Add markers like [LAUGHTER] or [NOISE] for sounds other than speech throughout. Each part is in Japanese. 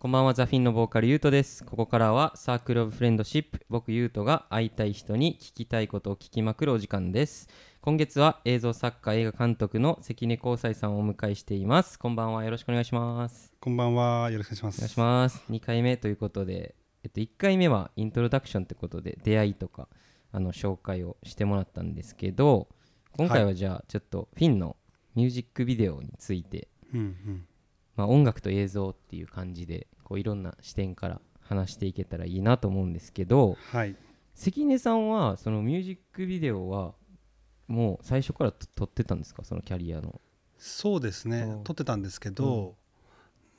こんばんはザフィンのボーカルゆうとですここからはサークルオブフレンドシップ僕ゆうとが会いたい人に聞きたいことを聞きまくるお時間です今月は映像作家映画監督の関根光斎さんをお迎えしていますこんばんはよろしくお願いしますこんばんは。よろしくお願いします。お願いします2回目ということでえっと1回目はイントロダクションってことで出会いとかあの紹介をしてもらったんですけど今回はじゃあちょっとフィンのミュージックビデオについてうんうん。まあ、音楽と映像っていう感じでこういろんな視点から話していけたらいいなと思うんですけどはい。関根さんはそのミュージックビデオはもう最初からと撮ってたんですか？そのキャリアの。そうですね。うん。撮ってたんですけど、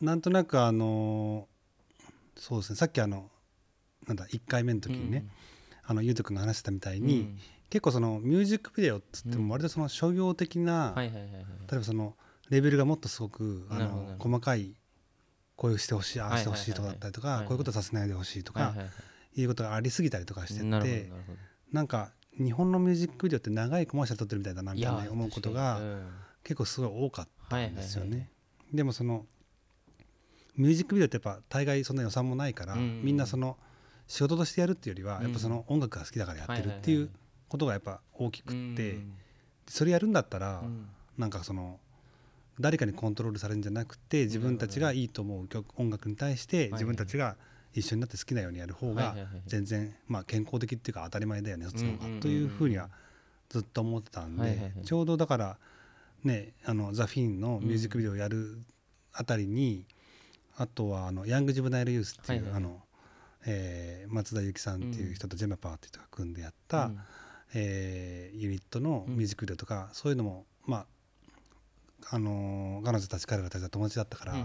なんとなくあのそうですね。さっきあのなんだ1回目の時にね、あのゆうとくんが話してたみたいうん。に、結構そのミュージックビデオっつってうん。も割とその商業的な、はいはいはいはい。例えばそのレベルがもっとすごくあの細かいこういうしてほしいああしてほしいとかだったりとか、こういうことさせないでほしいとか、はいうことがありすぎたりとかしててなんか日本のミュージックビデオって長いコマーシャル撮ってるみたいだなみたいな思うことが結構すごい多かったんですよね。はいでもそのミュージックビデオってやっぱ大概そんな予算もないから、うん。みんなその仕事としてやるっていうよりは、うん。やっぱその音楽が好きだからやってるっていうことがやっぱ大きくって、うん。それやるんだったら、うん。なんかその誰かにコントロールされるんじゃなくて自分たちがいいと思う曲音楽に対してい自分たちが一緒になって好きなようにやる方が全然まあ健康的っていうか当たり前だよねそっちの方がというふうにはずっと思ってたんでちょうどだからねあのザ・フィンのミュージックビデオをやるあたりにあとはあのヤング・ジブナイル・ユースっていうあのえー松田由紀さんっていう人とジェマパーっていう人が組んでやったうん。えーユニットのミュージックビデオとか、そういうのもまああのー彼女たち彼らたちは友達だったから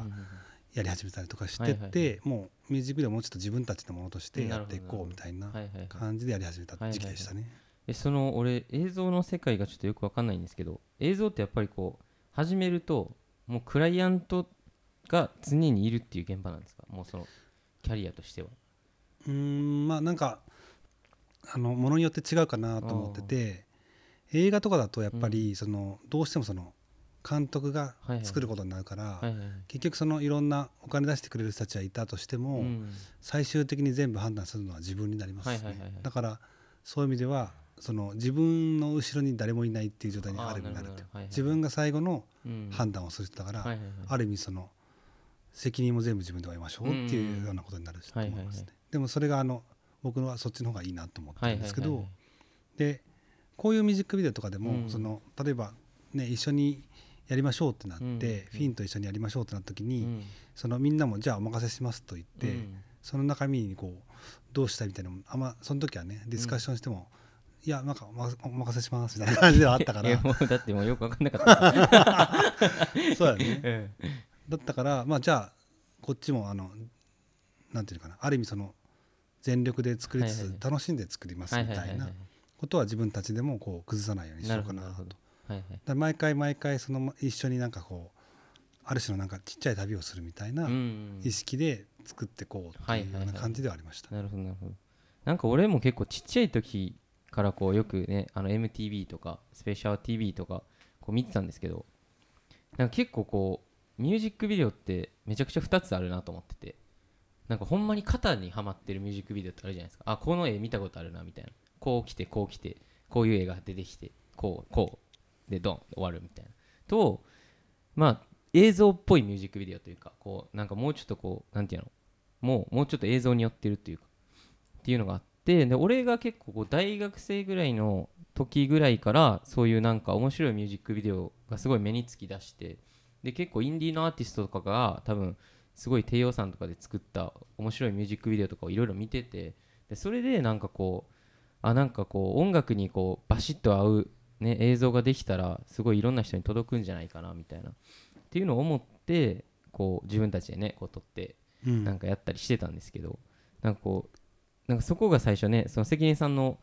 やり始めたりとかしてて、もうミュージックビデオもうちょっと自分たちのものとしてやっていこうみたいな感じでやり始めた時期でしたね。えその俺映像の世界がちょっとよくわかんないんですけど映像ってやっぱりこう始めるともうクライアントが常にいるっていう現場なんですか？もうそのキャリアとしては。うーんまあなんかあのものによって違うかなと思ってて映画とかだとやっぱりそのどうしてもその監督が作ることになるから、結局そのいろんなお金出してくれる人たちはいたとしても、うん。最終的に全部判断するのは自分になりますだからそういう意味ではその自分の後ろに誰もいないっていう状態にある意味になるとあーなるほど。はいはい自分が最後のうん。判断をする人だから、ある意味その責任も全部自分で負いましょうっていうようなことになると思いますね、でもそれがあの僕はそっちの方がいいなと思ってはいるんですけど、でこういうミュージックビデオとかでも、うん。その例えばね一緒にやりましょうってなって、うん。フィンと一緒にやりましょうってなった時に、うん。そのみんなもじゃあお任せしますと言って、うん。その中身にこうどうしたいみたいなのもあんまその時はねディスカッションしても、いやなんかお任せしますみたいな感じではあったから。[LAUGHS] もうだってもうよくわかんなかった。[LAUGHS] そうだね。うん。だったからまあじゃあこっちもあのなんていうのかなある意味その全力で作りつつ楽しんで作りますみたいなことは自分たちでもこう崩さないようにしなようかなとはいはい。毎回毎回その一緒になんかこうある種のなんかちっちゃい旅をするみたいなうん意識で作っていこうっていうような感じではありました。なるほどなるほど。なんか俺も結構ちっちゃい時からこうよくねあの MTV とかスペシャル TV とかこう見てたんですけどなんか結構こうミュージックビデオってめちゃくちゃ2つあるなと思っててなんかほんまに肩にはまってるミュージックビデオってあるじゃないですか。あこの絵見たことあるなみたいな。こう来てこう来てこういう絵が出てきてこうこうでドン終わるみたいな。とまあ映像っぽいミュージックビデオというかこうなんかもうちょっとこうなんていうの？もうもうちょっと映像に寄ってるっていうかっていうのがあってで俺が結構こう大学生ぐらいの時ぐらいからそういうなんか面白いミュージックビデオがすごい目につきだしてで結構インディーのアーティストとかが多分すごい低予算とかで作った面白いミュージックビデオとかをいろいろ見ててでそれでなんかこうあなんかこう音楽にこうバシッと合う、ね、映像ができたらすごいいろんな人に届くんじゃないかなみたいな。っていうのを思ってこう自分たちでねこう撮ってうん。なんかやったりしてたんですけど、なんかこうなんかそこが最初ねその関根さんの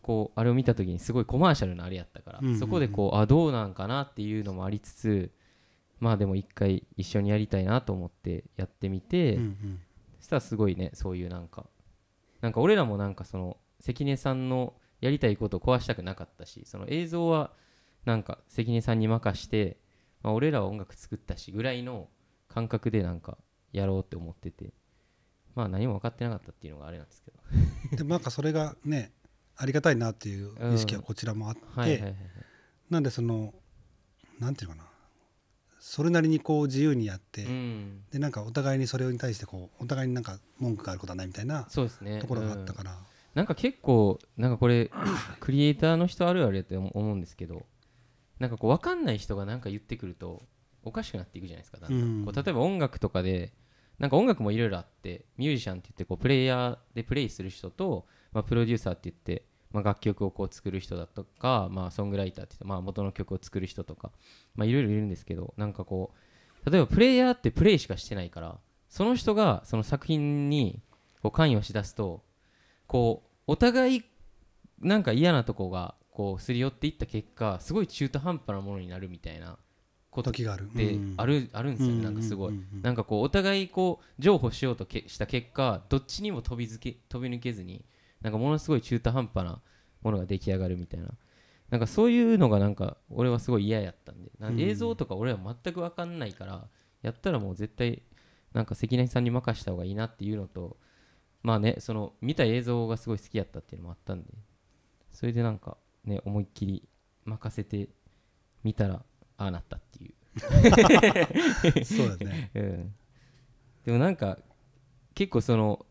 こうあれを見た時にすごいコマーシャルなあれやったから、うんうんうん。そこでこうあどうなんかなっていうのもありつつまあでも一回一緒にやりたいなと思ってやってみて、うんうん。そしたらすごいねそういうなんかなんか俺らもなんかその関根さんのやりたいことを壊したくなかったしその映像はなんか関根さんに任して、まあ、俺らは音楽作ったしぐらいの感覚でなんかやろうって思っててまあ何も分かってなかったっていうのがあれなんですけど。[LAUGHS] でもなんかそれがねありがたいなっていう意識はこちらもあって、なんでそのなんていうのかなそれなりにこう自由にやって、うん。でなんかお互いにそれに対してこうお互いになんか文句があることはないみたいなところがあったうんから、なんか結構なんかこれ [COUGHS] クリエイターの人あるあるやと思うんですけどなんかこう分かんない人がなんか言ってくるとおかしくなっていくじゃないですかだんだんうん。こう例えば音楽とかでなんか音楽もいろいろあってミュージシャンって言ってこうプレイヤーでプレイする人と、まあ、プロデューサーって言って、まあ、楽曲をこう作る人だとか、まあ、ソングライターって言って、まあ、元の曲を作る人とかまあいろいろいるんですけどなんかこう例えばプレイヤーってプレイしかしてないからその人がその作品にこう関与しだすとこうお互いなんか嫌なとこがこうすり寄っていった結果すごい中途半端なものになるみたいなことっ時がある。てある,、あるんですよね。なんかすごい、なんかこうお互いこう譲歩しようとけした結果どっちにも飛びづけ飛び抜けずになんかものすごい中途半端なものが出来上がるみたいな。なんかそういうのがなんか俺はすごい嫌やったんで。なんか映像とか俺は全く分かんないからやったらもう絶対なんか関根さんに任した方がいいなっていうのとまあねその見た映像がすごい好きやったっていうのもあったんでそれでなんかね思いっきり任せてみたらああなったっていう。[LAUGHS] そうだね。[LAUGHS] うん、でもなんか結構その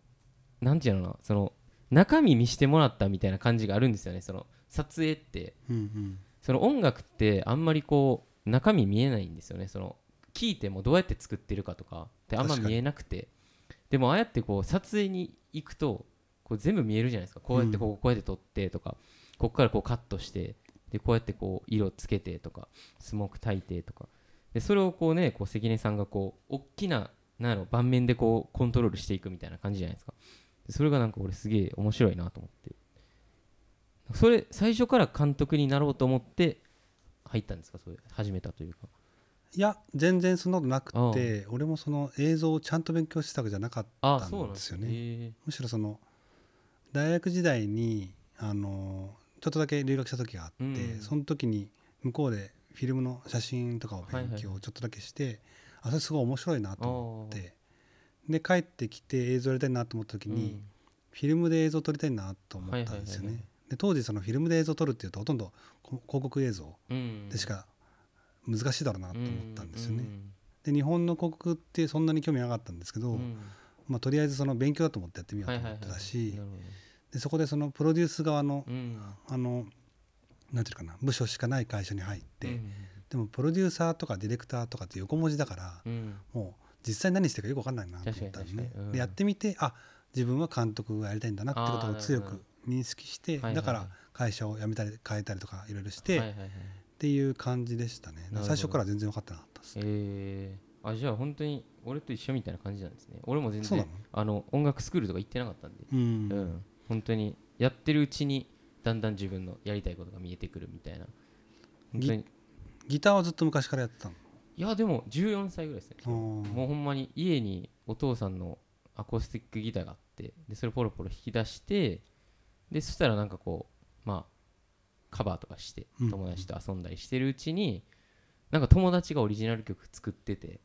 なんていうのかなその中身見してもらったみたいな感じがあるんですよねその撮影って。うんうん。その音楽ってあんまりこう中身見えないんですよねその聞いてもどうやって作ってるかとかってあんま見えなくて。でもああやってこう撮影に行くとこう全部見えるじゃないですか。こうやってうん。こここうやって撮ってとか、ここからこうカットしてでこうやってこう色つけてとかスモーク炊いてとか。でそれをこうねこう関根さんがこう大きななんやろ盤面でこうコントロールしていくみたいな感じじゃないですか。でそれがなんか俺すげえ面白いなと思って。それ最初から監督になろうと思って入ったんですか？それ始めたというかいや全然そんなことなくて俺もその映像をちゃんと勉強してたわけじゃなかったんですよね。よね。むしろその大学時代にあのちょっとだけ留学した時があって、うん。その時に向こうでフィルムの写真とかを勉はいはいは強ちょっとだけして、あそれすごい面白いなと思って。で帰ってきて映像やりたいなと思った時に、フィルムで映像撮りたいなと思ったんですよはいはいはいはね。で当時そのフィルムで映像撮るっていうとほとんどこ広告映像うん。でしか難しいだろうなと思ったんですよね。うんで日本の広告ってそんなに興味なかったんですけど、うん。まあ、とりあえずその勉強だと思ってやってみようと思ってたし、でそこでそのプロデュース側のうんあのなんていうかな部署しかない会社に入って、うんでもプロデューサーとかディレクターとかって横文字だから、うん。もう実際何してるかよく分かんないなと思ったんですね。でやってみてあ自分は監督がやりたいんだなってことを強く認識してだから会社を辞めたり変えたりとかいろいろして、っていう感じでしたね。最初から全然分かってなかったです、えー、あじゃあ本当に俺と一緒みたいな感じなんですね。俺も全然の？あの音楽スクールとか行ってなかったんで。うん、うん、本当にやってるうちにだんだん自分のやりたいことが見えてくるみたいな。ギターはずっと昔からやってたの？いやでも14歳ぐらいですね。もうほんまに家にお父さんのアコースティックギターがあってでそれポロポロ弾き出してでそしたらなんかこうまあカバーとかしてうん友達と遊んだりしてるうちに、なんか友達がオリジナル曲作ってて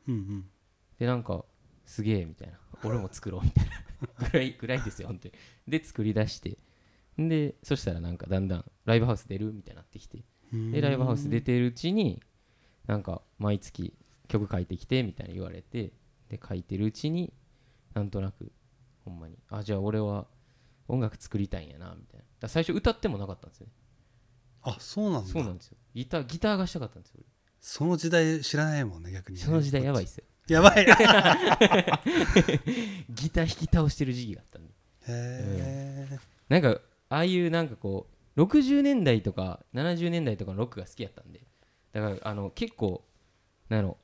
でなんかすげえみたいな。俺も作ろうみたいな。[LAUGHS] ぐらいぐらいですよ本当に。で作り出して。でそしたらなんかだんだんライブハウス出るみたいになってきて。うん。でライブハウス出てるうちになんか毎月曲書いてきてみたいに言われてで書いてるうちになんとなくほんまにあじゃあ俺は音楽作りたいんやなみたいな。最初歌ってもなかったんですよねあそうなんだ。そうなんですよ。ギターギターがしたかったんですよ。その時代知らないもんね逆にね。その時代やばいっすよ。やばい。へ [LAUGHS] ギター弾き倒してる時期があったんで。えなんかああいうなんかこう60年代とか70年代とかのロックが好きやったんで。だからあの結構なんやろ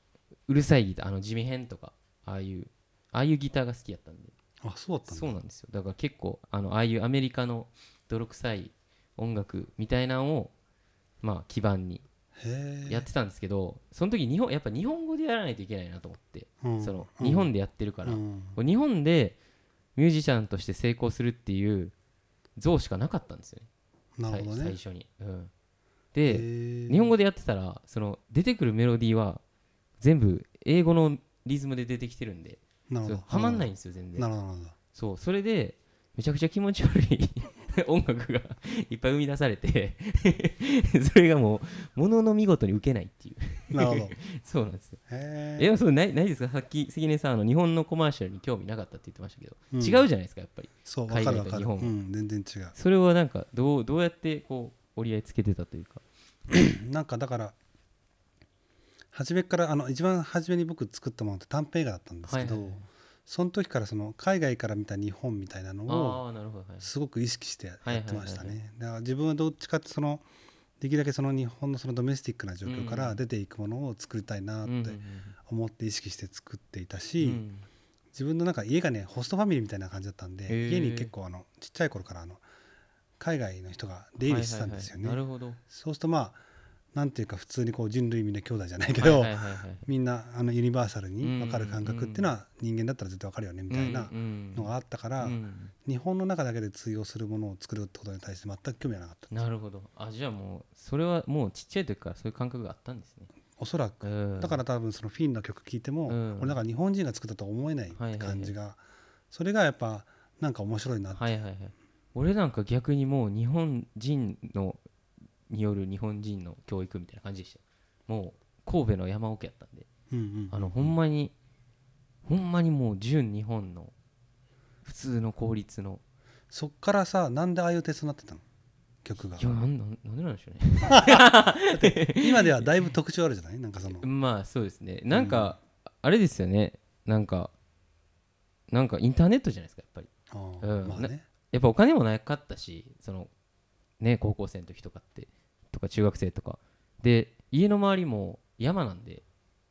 うるさいギターあの地味編とかああいうああいうギターが好きやったんで。あそうだったそうなんですよ。だから結構あのああいうアメリカの泥臭い音楽みたいなのをまあ基盤にやってたんですけどその時日本やっぱ日本語でやらないといけないなと思って、うん。そのうん。日本でやってるから、うん。日本でミュージシャンとして成功するっていう像しかなかったんですよね。ね。最初に、うん、へでー日本語でやってたらその出てくるメロディーは全部英語のリズムで出てきてるんではまんないんですよ全然。そうそれでめちゃくちゃ気持ち悪い [LAUGHS] 音楽が [LAUGHS] いっぱい生み出されて [LAUGHS] それがもうものの見事に受けないっていう。なるほど。そうなんですよ。へえでもそうないないですか？さっき関根さんあの日本のコマーシャルに興味なかったって言ってましたけど、うん。違うじゃないですかやっぱり。そう海外と日本。はうん全然違う。それはなんかどうどうやってこう折り合いつけてたというか？[COUGHS] なんかだから初めからあの一番初めに僕作ったものって短編映画だったんですけど、はいはいはいその時からその海外から見た日本みたいなのをすごく意識してやはいってましたね。だから自分はどっちかってそのできるだけその日本のそのドメスティックな状況かうん。ら出ていくものを作りたいなって思って意識して作っていたうし、ん自分のなんか家がねホストファミリーみたいな感じだったんで家に結構あのちっちゃい頃からあの海外の人が出入りしてたんですよね。そうするとまあなんていうか普通にこう人類みんな兄弟じゃないけど、みんなあのユニバーサルに分かる感覚っていうのは人間だったら絶対分かるよねみたいなのがあったから、日本の中だけで通用するものを作るってことに対して全く興味はなかった。なるほど。あじゃあもうそれはもうちっちゃい時からそういう感覚があったんですね。おそらく。うん。だから多分そのフィンの曲聴いても、うん。俺なんか日本人が作ったとは思えない感じが、それがやっぱなんか面白いなって、はいはいはい。俺なんか逆にもう日本人のによる日本人の教育みたいな感じでしたよ。もう神戸の山奥やったんで。うんうんあのほんまにほんまにもう純日本の普通の公立の。そっからさなんでああいうテストになってたの？曲が。いやなんなんなんでなんでしょうね。[LAUGHS] 今ではだいぶ特徴あるじゃない？なんかその。まあそうですね。なんか、あれですよね。なんかなんかインターネットじゃないですかやっぱり。うん。まあね。やっぱお金もなかったしそのね高校生の時とかってとか中学生とか。で家の周りも山なんで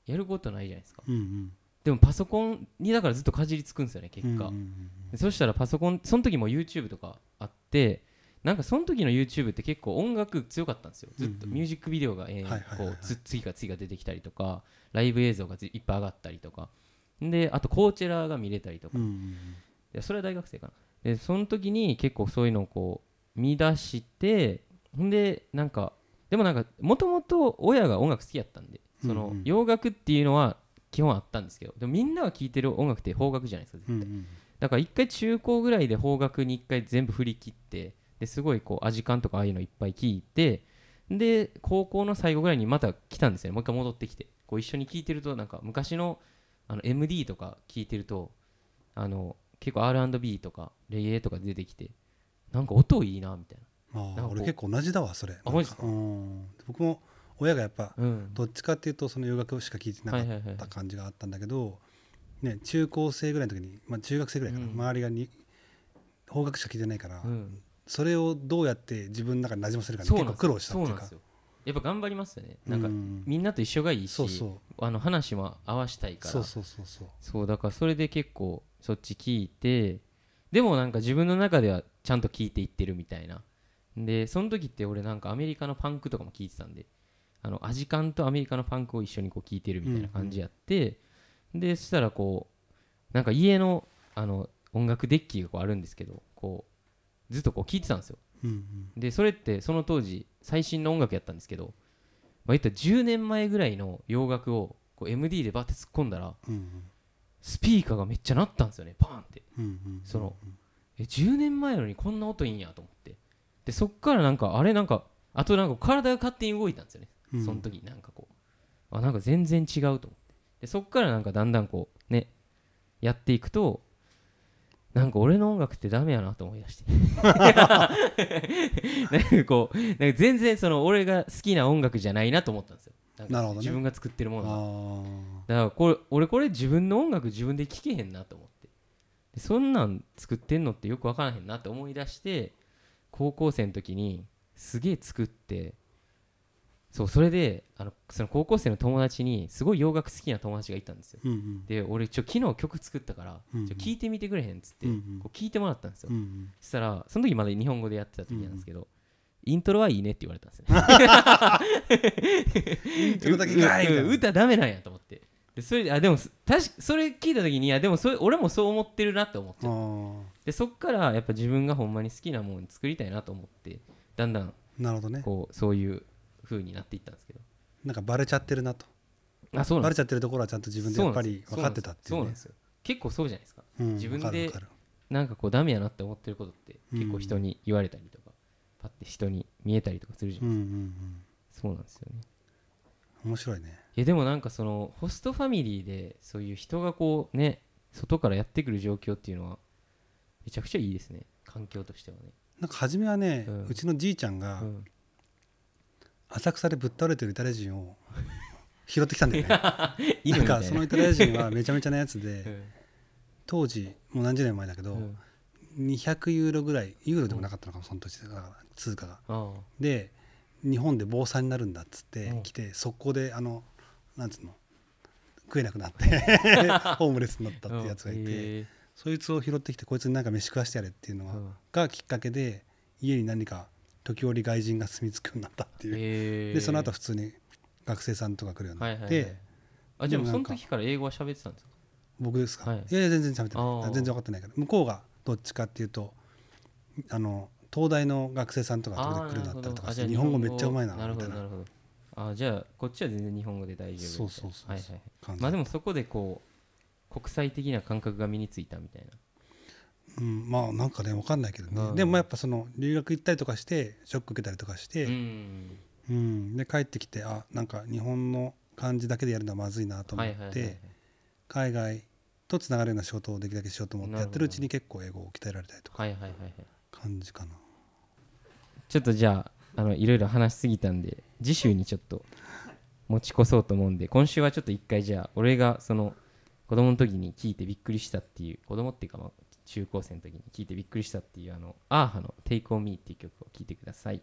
やることないじゃないですか。うんうん。でもパソコンにだからずっとかじりつくんですよね結果、うんうんでそしたらパソコンその時も YouTube とかあってなんかその時の YouTube って結構音楽強かったんですよ。ずっとうんうん。ミュージックビデオがえーこうつ次から次が出てきたりとかライブ映像がずいっぱい上がったりとか。であとコーチェラが見れたりとか。うんうんうん。いやそれは大学生かな。でその時に結構そういうのをこう見出してほんでなんかでもなんかもともと親が音楽好きやったんでその洋楽っていうのは基本あったんですけどでもみんなが聴いてる音楽って邦楽じゃないですか絶対。だから一回中高ぐらいで邦楽に一回全部振り切ってですごいこうアジカンとかああいうのいっぱい聞いてで高校の最後ぐらいにまた来たんですよね。もう一回戻ってきて。こう一緒に聞いてるとなんか昔のあの MD とか聞いてるとあの結構 R&B とかレゲエとか出てきてなんか音いいなみたいなんかこう俺結構同じだわそれ。あマジっすか？うん。僕も親がやっぱなうん。どっちかっていうとその洋楽しか聴いてなかった感じがあったんだけど、ね、中高生ぐらいの時に、まあ、中学生ぐらいかな、うん。周りがに邦楽しか聴いてないから、うん。それをどうやって自分の中に馴染ませるかにそうなんですよ。結構苦労したっていうか。そうなんですよ。やっぱ頑張りますよね。なんかうんみんなと一緒がいいしそうそう。あの話も合わしたいから。そうそうそうそう。そうだからそれで結構そっち聞いてでもなんか自分の中ではちゃんと聞いていってるみたいなでその時って俺なんかアメリカのパンクとかも聞いてたんであのアジカンとアメリカのパンクを一緒にこう聞いてるみたいな感じやって、でそしたらこうなんか家のあの音楽デッキがこうあるんですけどこうずっとこう聞いてたんですよ。うんうん。でそれってその当時最新の音楽やったんですけど、まあ、言ったら10年前ぐらいの洋楽をこう MD でバッて突っ込んだらうんスピーカーがめっちゃ鳴ったんですよねパーンって。うんうんそのえ10年前なのにこんな音いいんやと思ってでそっからなんかあれなんかあとなんか体が勝手に動いたんですよね、うん。その時なんかこう。あなんか全然違うと思って。でそっからなんかだんだんこうねやっていくとなんか俺の音楽ってダメやなと思い出して。[LAUGHS] なんかこうなんか全然その俺が好きな音楽じゃないなと思ったんですよ。なるほどね。自分が作ってるものだからこれ俺これ自分の音楽自分で聴けへんなと思って。でそんなん作ってんのってよく分からへんなって思い出して高校生の時にすげえ作ってそうそれであのその高校生の友達にすごい洋楽好きな友達がいたんですよ。うんうん。で俺ちょ昨日曲作ったからうんうん。ちょ聞いてみてくれへんっつってうんうん。こう聞いてもらったんですよ。うんうん。そしたらその時まだ日本語でやってた時なんですけどイントロはいいねって言われたんですよ。ね [LAUGHS] イントロだ [LAUGHS] 歌ダメなんやと思ってでそれであでもす確かそれ聞いた時にいやでもそれ俺もそう思ってるなって思っちゃあうー。でそっからやっぱ自分がほんまに好きなもの作りたいなと思ってだんだんなるほどね。こうそういう風になっていったんですけど。なんかバレちゃってるなと。あそうバレちゃってるところはちゃんと自分でやっぱり分かってたっていうねそうなんですよ。結構そうじゃないですか。うん自分でなんかこうダメやなって思ってることってうん。結構人に言われたりとか、パッて人に見えたりとかするじゃうんないうんですか、そうなんですよね。うん面白いね。いやでもなんかそのホストファミリーでそういう人がこうね外からやってくる状況っていうのはめちゃくちゃいいですね。環境としてはね、なんか初めはね、ううんちのじいちゃんがうん、浅草でぶっ倒れてるイタリア人を [LAUGHS] 拾ってきたんだよね。[LAUGHS] 犬みたいな。なんかそのイタリア人はめちゃめちゃなやつで [LAUGHS] うん。当時もう何十年前だけど、うん。200ユーロぐらいユーロでもなかったのかもその土地だから通貨が。あ。で日本で坊さんになるんだっつってうん。来て速攻であのなんつうの？食えなくなって [LAUGHS] ホームレスになったってやつがいて、へそいつを拾ってきてこいつになんか飯食わしてやれっていうのが,、えうん。がきっかけで家に何か時折外人が住み着くようになったっていう、でその後普通に学生さんとか来るようになって、はいはいはい。あじゃあもうその時から英語は喋ってたんですか？僕ですか、はい。い、やいや全然喋ってない。全然分かってないから向こうがどっちかっていうとあの東大の学生さんとか来るようになったりとかして日本語めっちゃうまいなみたいな。ほどなるほどあじゃあこっちは全然日本語で大丈夫そうそうそうはいはいはい。感じ、まあでもそこでこう国際的な感覚が身についたみたいな。うん、まあなんかね分かんないけどね、うん。でもまあやっぱその留学行ったりとかしてショック受けたりとかして、うん。うん。で帰ってきてあなんか日本の感じだけでやるのはまずいなと思って、はいはいはいはい。海外とつながるような仕事をできるだけしようと思ってやってるうちに結構英語を鍛えられたりとか。はいはいはいはい。感じかなちょっとじゃああのいろいろ話しすぎたんで次週にちょっと持ち越そうと思うんで今週はちょっと一回じゃあ俺がその子供の時に聞いてびっくりしたっていう子供っていうかまあ中高生の時に聞いてびっくりしたっていうあのアーハの「Take on Me」っていう曲を聴いてください。